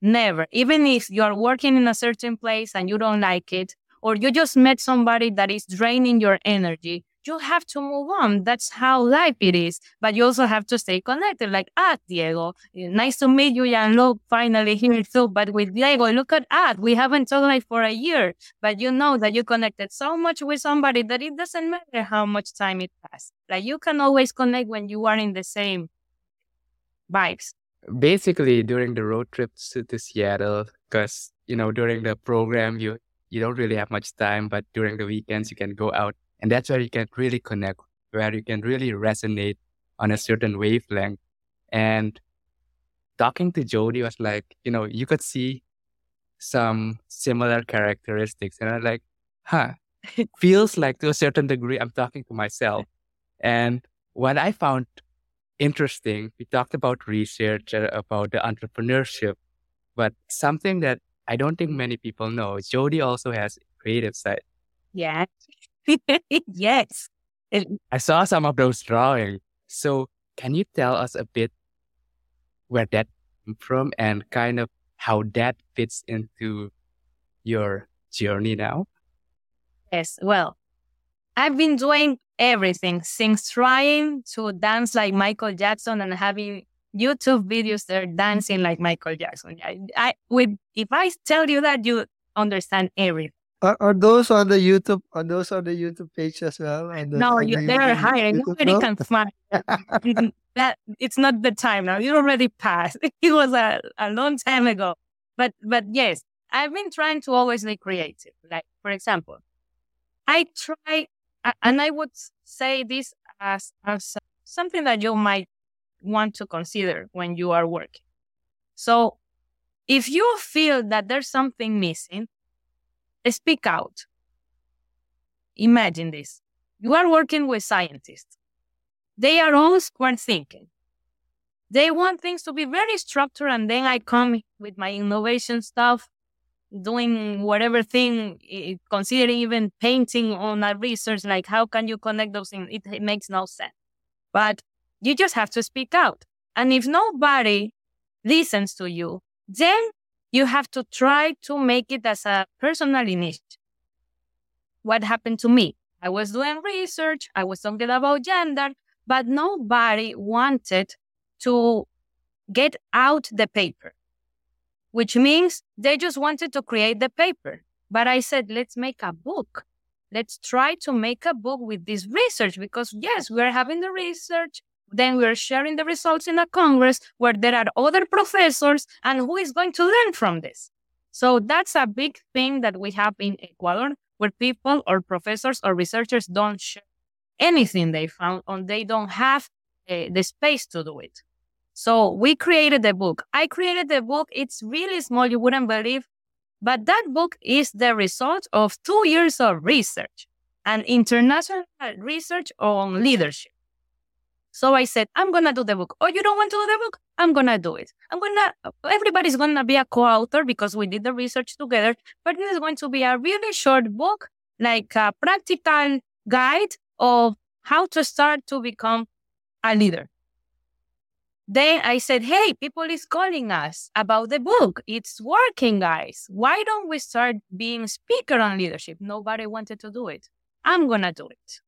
Never. Even if you're working in a certain place and you don't like it, or you just met somebody that is draining your energy, you have to move on. That's how life it is. But you also have to stay connected. Like, ah, Diego, nice to meet you, Look, finally here too. But with Diego, look at that. We haven't talked like for a year, but you know that you connected so much with somebody that it doesn't matter how much time it passed. Like you can always connect when you are in the same vibes. Basically, during the road trips to Seattle, because you know during the program you you don't really have much time, but during the weekends you can go out, and that's where you can really connect, where you can really resonate on a certain wavelength. And talking to Jodie was like, you know, you could see some similar characteristics, and I'm like, huh, it feels like to a certain degree I'm talking to myself. And what I found interesting. We talked about research, uh, about the entrepreneurship, but something that I don't think many people know, Jodie also has a creative side. Yeah. *laughs* yes. I saw some of those drawings. So can you tell us a bit where that came from and kind of how that fits into your journey now? Yes. Well, I've been doing everything since trying to dance like Michael Jackson and having YouTube videos there dancing like Michael Jackson. I, I with if I tell you that you understand everything. Are, are those on the YouTube? Are those on the YouTube page as well? The, no, you, the they are hiring. Nobody no? can *laughs* find that. It's not the time now. You already passed. *laughs* It was a, a long time ago. But but yes, I've been trying to always be creative. Like for example, I try and I would say this as, as something that you might want to consider when you are working. So if you feel that there's something missing, speak out. Imagine this. You are working with scientists. They are all square thinking. They want things to be very structured, and then I come with my innovation stuff doing whatever thing, considering even painting on a research, like how can you connect those things? It, it makes no sense. But you just have to speak out. And if nobody listens to you, then you have to try to make it as a personal initiative. What happened to me? I was doing research, I was talking about gender, but nobody wanted to get out the paper which means they just wanted to create the paper. But I said, let's make a book. Let's try to make a book with this research because, yes, we're having the research. Then we're sharing the results in a congress where there are other professors and who is going to learn from this. So that's a big thing that we have in Ecuador where people or professors or researchers don't share anything they found and they don't have uh, the space to do it. So we created the book. I created the book. It's really small. You wouldn't believe. But that book is the result of two years of research and international research on leadership. So I said, I'm going to do the book. Oh, you don't want to do the book? I'm going to do it. I'm going to, everybody's going to be a co-author because we did the research together, but this is going to be a really short book, like a practical guide of how to start to become a leader. Then I said, Hey, people is calling us about the book. It's working, guys. Why don't we start being speaker on leadership? Nobody wanted to do it. I'm going to do it.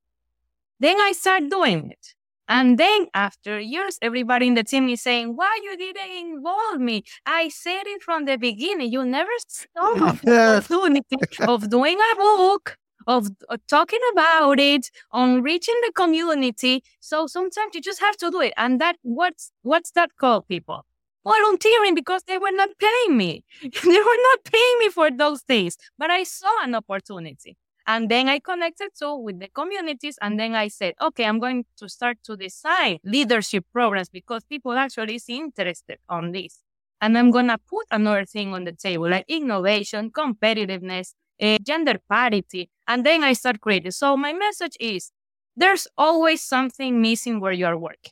Then I start doing it. And then after years, everybody in the team is saying, why you didn't involve me? I said it from the beginning. You never *laughs* saw the *laughs* opportunity of doing a book of, of talking about it, on reaching the community. So sometimes you just have to do it. And that what's what's that called, people? Volunteering because they were not paying me. *laughs* they were not paying me for those things. But I saw an opportunity. And then I connected so with the communities. And then I said, okay, I'm going to start to design leadership programs because people actually is interested on this. And I'm going to put another thing on the table like innovation, competitiveness, uh, gender parity. And then I start creating. So my message is there's always something missing where you're working.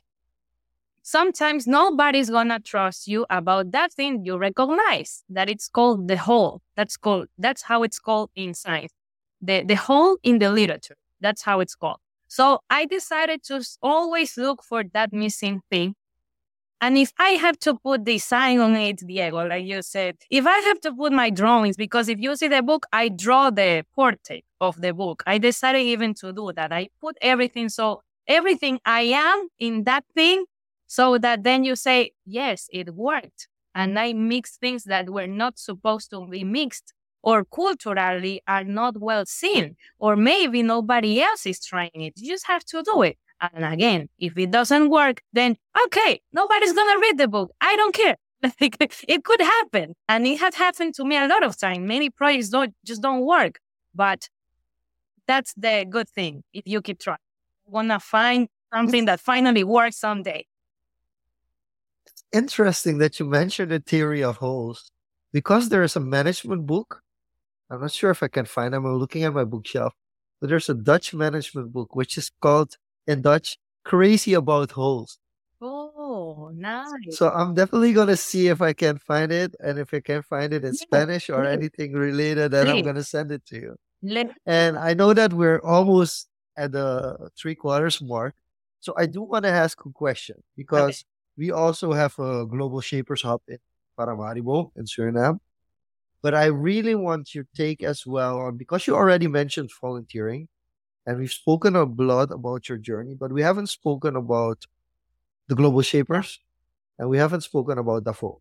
Sometimes nobody's gonna trust you about that thing you recognize that it's called the hole. That's called, that's how it's called in science. The, the hole in the literature. That's how it's called. So I decided to always look for that missing thing and if I have to put design on it, Diego, like you said, if I have to put my drawings, because if you see the book, I draw the portrait. of the book. I decided even to do that. I put everything so everything I am in that thing so that then you say, yes, it worked. And I mixed things that were not supposed to be mixed or culturally are not well seen, or maybe nobody else is trying it. You just have to do it. And again, if it doesn't work, then okay, nobody's gonna read the book. I don't care. *laughs* it could happen. And it has happened to me a lot of times. Many projects don't just don't work. But that's the good thing if you keep trying. You wanna find something that finally works someday. It's interesting that you mentioned the theory of holes. Because there is a management book I'm not sure if I can find them. I'm looking at my bookshelf. But there's a Dutch management book, which is called in Dutch, Crazy About Holes. Oh, nice. So I'm definitely going to see if I can find it. And if I can find it in yeah, Spanish or anything related, then. I'm going to send it to you. Let- and I know that we're almost at the three quarters mark. So I do want to ask a question because okay. we also have a Global Shapers Hub in Paramaribo in Suriname. But I really want your take as well on because you already mentioned volunteering and we've spoken a lot about your journey, but we haven't spoken about the global shapers and we haven't spoken about Davos.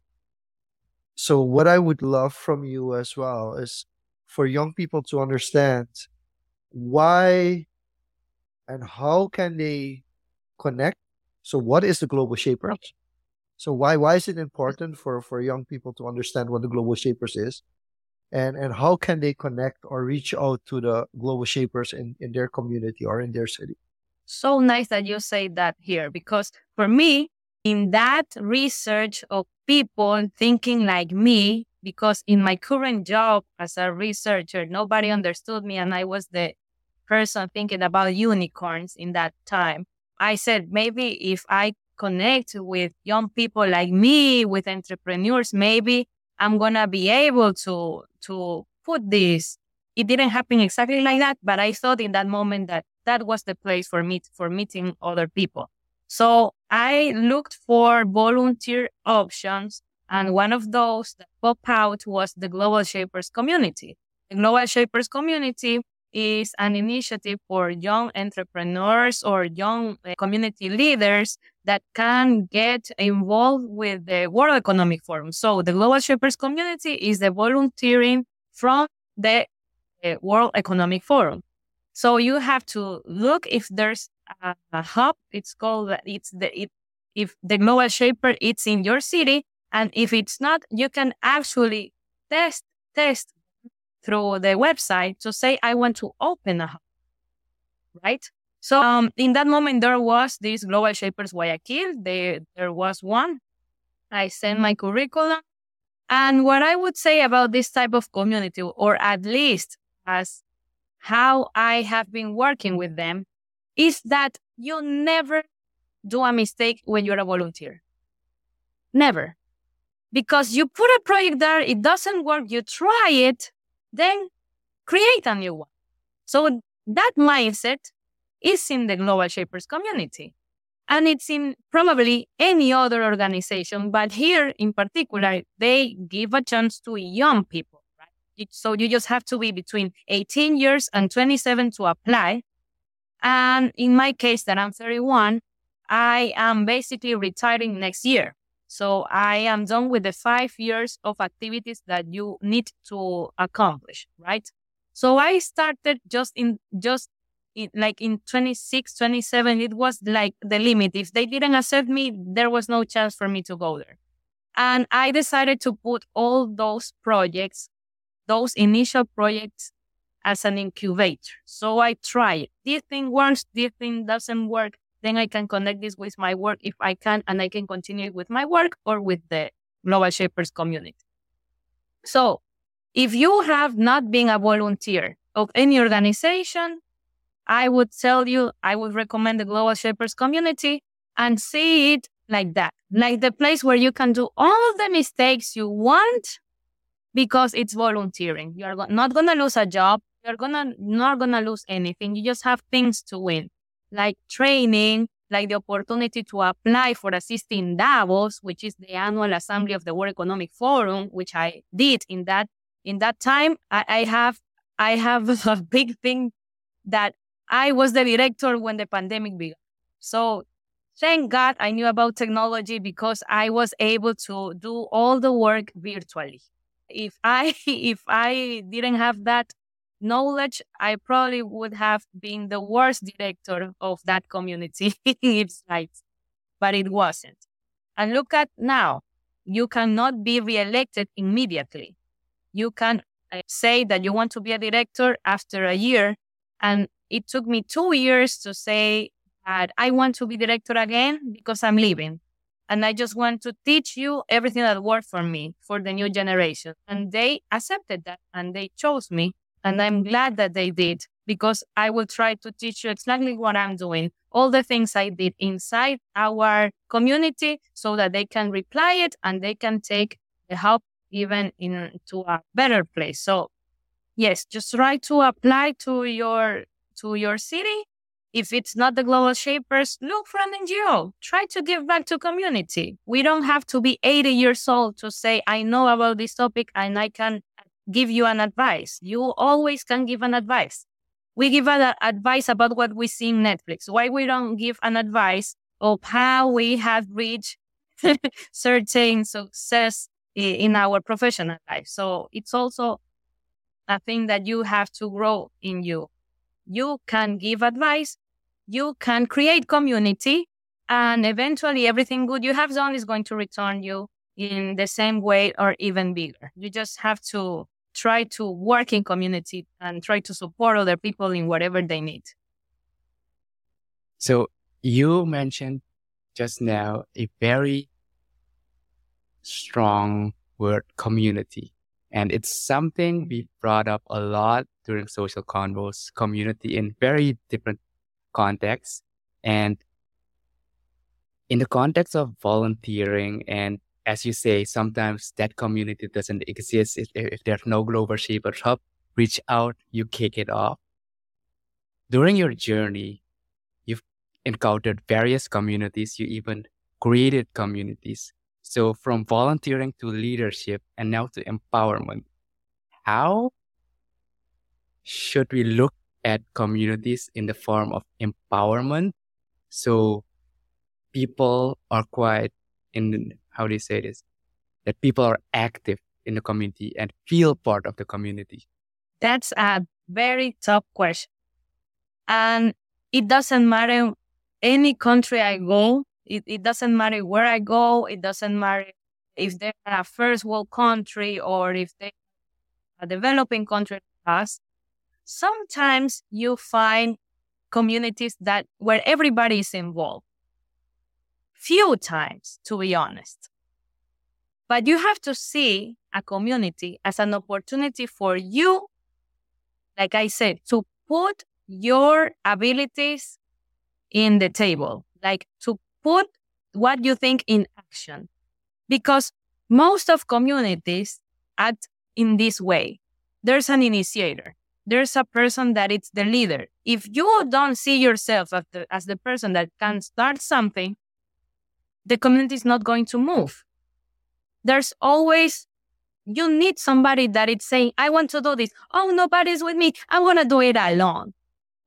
So what I would love from you as well is for young people to understand why and how can they connect. So what is the global shapers? So why why is it important for for young people to understand what the global shapers is, and and how can they connect or reach out to the global shapers in in their community or in their city? So nice that you say that here because for me, in that research of people thinking like me, because in my current job as a researcher, nobody understood me, and I was the person thinking about unicorns in that time. I said maybe if I connect with young people like me, with entrepreneurs, maybe I'm gonna be able to to put this. It didn't happen exactly like that, but I thought in that moment that that was the place for me for meeting other people. So I looked for volunteer options, and one of those that popped out was the Global Shapers community. The Global Shapers community is an initiative for young entrepreneurs or young uh, community leaders that can get involved with the World Economic Forum. So the Global Shapers community is the volunteering from the uh, World Economic Forum. So you have to look if there's a, a hub. It's called it's the it, if the Global Shaper it's in your city, and if it's not, you can actually test test through the website to say, I want to open a hub, right? So um, in that moment, there was this Global Shapers Guayaquil. They, there was one. I sent my curriculum. And what I would say about this type of community, or at least as how I have been working with them, is that you never do a mistake when you're a volunteer. Never. Because you put a project there, it doesn't work, you try it, then create a new one. So that mindset is in the Global Shapers community. And it's in probably any other organization, but here in particular, they give a chance to young people, right? So you just have to be between 18 years and 27 to apply. And in my case, that I'm 31, I am basically retiring next year. So I am done with the five years of activities that you need to accomplish, right? So I started just in, just in, like in 26, 27, it was like the limit. If they didn't accept me, there was no chance for me to go there. And I decided to put all those projects, those initial projects as an incubator. So I tried. This thing works, this thing doesn't work then I can connect this with my work if I can, and I can continue with my work or with the Global Shapers community. So if you have not been a volunteer of any organization, I would tell you, I would recommend the Global Shapers community and see it like that, like the place where you can do all the mistakes you want because it's volunteering. You're not going to lose a job. You're gonna not going to lose anything. You just have things to win like training, like the opportunity to apply for assisting Davos, which is the annual assembly of the World Economic Forum, which I did in that in that time. I, I have I have *laughs* a big thing that I was the director when the pandemic began. So thank God I knew about technology because I was able to do all the work virtually. If I *laughs* if I didn't have that knowledge, I probably would have been the worst director of that community *laughs* its sites, but it wasn't. And look at now, you cannot be reelected immediately. You can uh, say that you want to be a director after a year. And it took me two years to say that I want to be director again because I'm leaving. And I just want to teach you everything that worked for me for the new generation. And they accepted that and they chose me and I'm glad that they did because I will try to teach you exactly what I'm doing, all the things I did inside our community so that they can reply it and they can take the help even into a better place. So yes, just try to apply to your to your city. If it's not the global shapers, look for an NGO. Try to give back to community. We don't have to be 80 years old to say, I know about this topic and I can give you an advice. You always can give an advice. We give an advice about what we see in Netflix. Why we don't give an advice of how we have reached *laughs* certain success in our professional life. So it's also a thing that you have to grow in you. You can give advice. You can create community and eventually everything good you have done is going to return you in the same way or even bigger. You just have to try to work in community and try to support other people in whatever they need. So you mentioned just now a very strong word community. And it's something we brought up a lot during Social Confoes, community in very different contexts. And in the context of volunteering and as you say, sometimes that community doesn't exist. If, if there's no global shaper hub, reach out, you kick it off. During your journey, you've encountered various communities. You even created communities. So from volunteering to leadership and now to empowerment, how should we look at communities in the form of empowerment? So people are quite in how do you say this? That people are active in the community and feel part of the community? That's a very tough question. And it doesn't matter any country I go, it, it doesn't matter where I go, it doesn't matter if they're a first world country or if they're a developing country us. Sometimes you find communities that where everybody is involved few times, to be honest. But you have to see a community as an opportunity for you, like I said, to put your abilities in the table, like to put what you think in action. Because most of communities act in this way. There's an initiator. There's a person that is the leader. If you don't see yourself as the, as the person that can start something, the community is not going to move. There's always, you need somebody that is saying, I want to do this. Oh, nobody's with me. I'm going to do it alone.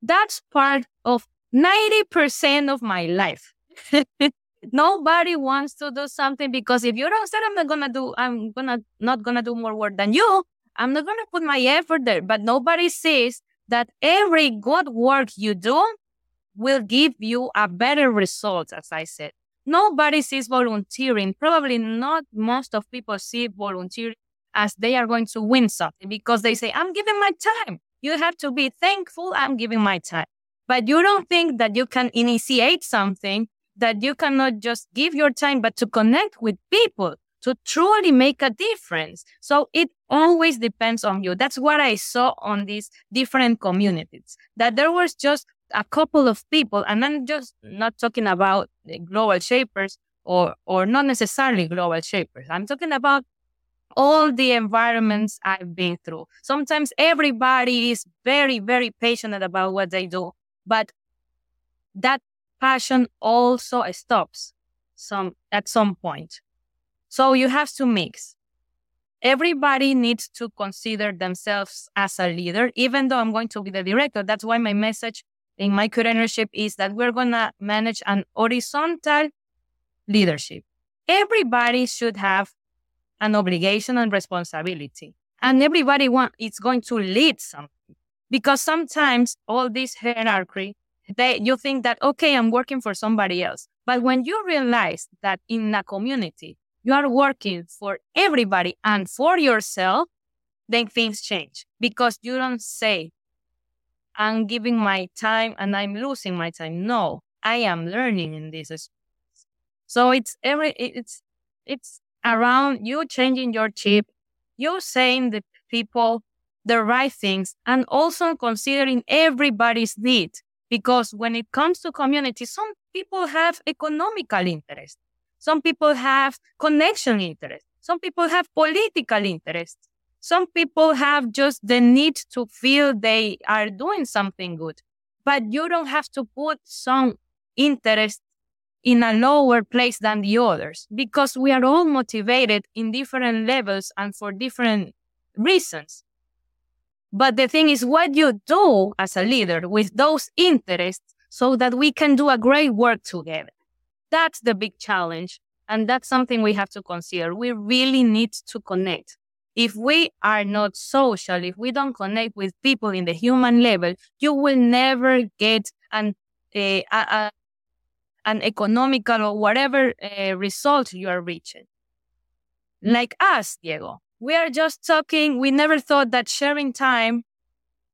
That's part of 90% of my life. *laughs* Nobody wants to do something because if you don't say I'm not gonna do, I'm gonna not gonna do more work than you. I'm not gonna put my effort there. But nobody says that every good work you do will give you a better result, as I said nobody sees volunteering. Probably not most of people see volunteering as they are going to win something because they say, I'm giving my time. You have to be thankful I'm giving my time. But you don't think that you can initiate something that you cannot just give your time, but to connect with people to truly make a difference. So it always depends on you. That's what I saw on these different communities, that there was just a couple of people, and I'm just mm. not talking about the global shapers or or not necessarily global shapers. I'm talking about all the environments I've been through. Sometimes everybody is very, very passionate about what they do, but that passion also stops some at some point. So you have to mix. everybody needs to consider themselves as a leader, even though I'm going to be the director. That's why my message in my co-ownership is that we're going to manage an horizontal leadership. Everybody should have an obligation and responsibility. And everybody want, is going to lead something. Because sometimes all this hierarchy, they, you think that, okay, I'm working for somebody else. But when you realize that in a community, you are working for everybody and for yourself, then things change because you don't say, I'm giving my time and I'm losing my time. No, I am learning in this. So it's every, it's, it's around you changing your chip, you saying the people the right things and also considering everybody's need. Because when it comes to community, some people have economical interest. Some people have connection interest. Some people have political interest. Some people have just the need to feel they are doing something good. But you don't have to put some interest in a lower place than the others because we are all motivated in different levels and for different reasons. But the thing is what you do as a leader with those interests so that we can do a great work together. That's the big challenge. And that's something we have to consider. We really need to connect. If we are not social, if we don't connect with people in the human level, you will never get an, a, a, an economical or whatever uh, result you are reaching. Like us, Diego, we are just talking. We never thought that sharing time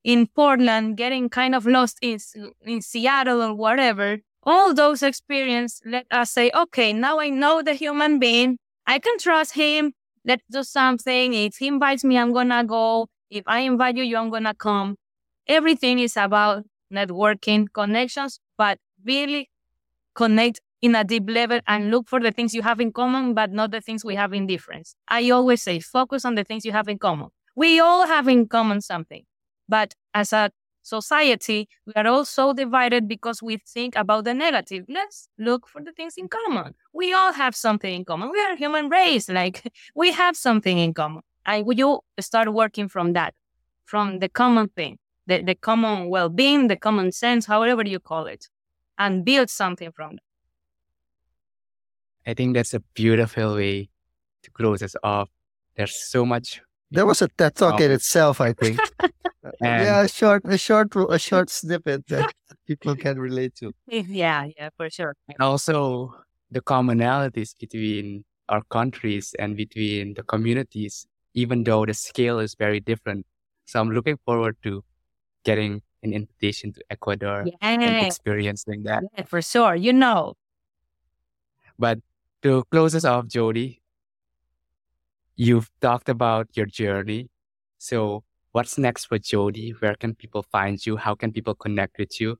in Portland, getting kind of lost in, in Seattle or whatever, all those experiences let us say, okay, now I know the human being. I can trust him. Let's do something. If he invites me, I'm going to go. If I invite you, you're going to come. Everything is about networking, connections, but really connect in a deep level and look for the things you have in common, but not the things we have in difference. I always say focus on the things you have in common. We all have in common something, but as a society, we are all so divided because we think about the negative. Let's look for the things in common. We all have something in common. We are human race. Like *laughs* we have something in common. And you start working from that, from the common thing, the, the common well-being, the common sense, however you call it and build something from that. I think that's a beautiful way to close us off. There's so much. There was a TED talk in itself, I think. *laughs* yeah, a short, a short, a short snippet that *laughs* people can relate to. Yeah, yeah, for sure. And also the commonalities between our countries and between the communities, even though the scale is very different. So I'm looking forward to getting an invitation to Ecuador yeah. and experiencing that. Yeah, for sure. You know. But to close us off, Jodie, you've talked about your journey. So what's next for Jodie? Where can people find you? How can people connect with you?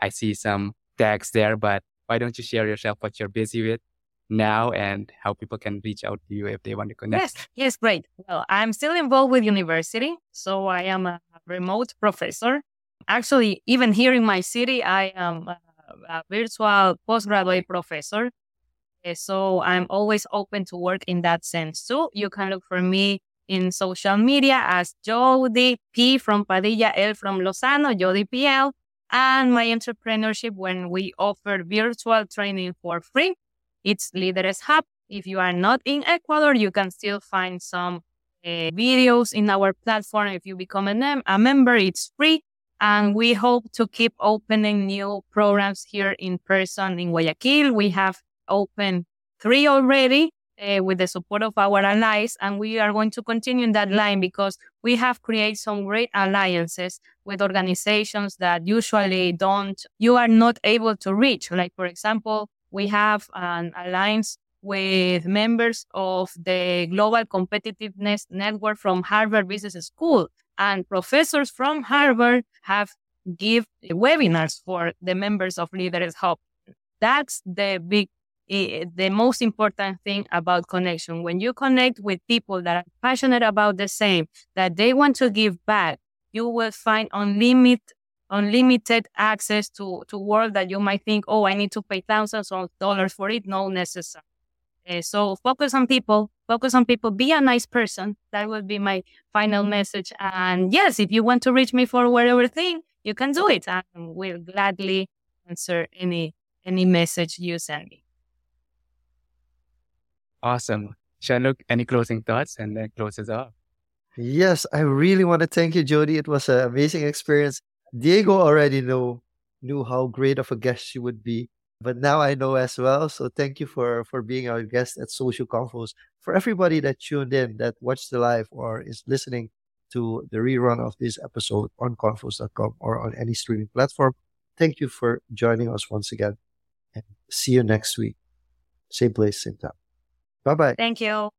I see some tags there, but why don't you share yourself what you're busy with now and how people can reach out to you if they want to connect? Yes, yes, great. Well, I'm still involved with university. So I am a remote professor Actually, even here in my city, I am a, a virtual postgraduate professor. Eh, so I'm always open to work in that sense too. You can look for me in social media as Jodie P from Padilla, L from Lozano, Jodie PL, and my entrepreneurship when we offer virtual training for free. It's Líderes Hub. If you are not in Ecuador, you can still find some uh, videos in our platform. If you become a, a member, it's free. And we hope to keep opening new programs here in person in Guayaquil. We have opened three already uh, with the support of our allies. And we are going to continue in that line because we have created some great alliances with organizations that usually don't, you are not able to reach. Like, for example, we have an alliance with members of the Global Competitiveness Network from Harvard Business School and professors from Harvard have give webinars for the members of Líderes Hub. That's the big, the most important thing about connection. When you connect with people that are passionate about the same, that they want to give back, you will find unlimited unlimited access to to work that you might think, oh, I need to pay thousands of dollars for it. No necessary. Uh, so focus on people, focus on people, be a nice person. That would be my final message. And yes, if you want to reach me for whatever thing, you can do it. I will gladly answer any any message you send me. Awesome. Shanuk, any closing thoughts and then closes off? Yes, I really want to thank you, Jodie. It was an amazing experience. Diego already know knew how great of a guest she would be, but now I know as well. So thank you for for being our guest at Social Confoes. For everybody that tuned in, that watched the live or is listening to the rerun of this episode on confos.com or on any streaming platform, thank you for joining us once again. And see you next week. Same place, same time. Bye bye. Thank you.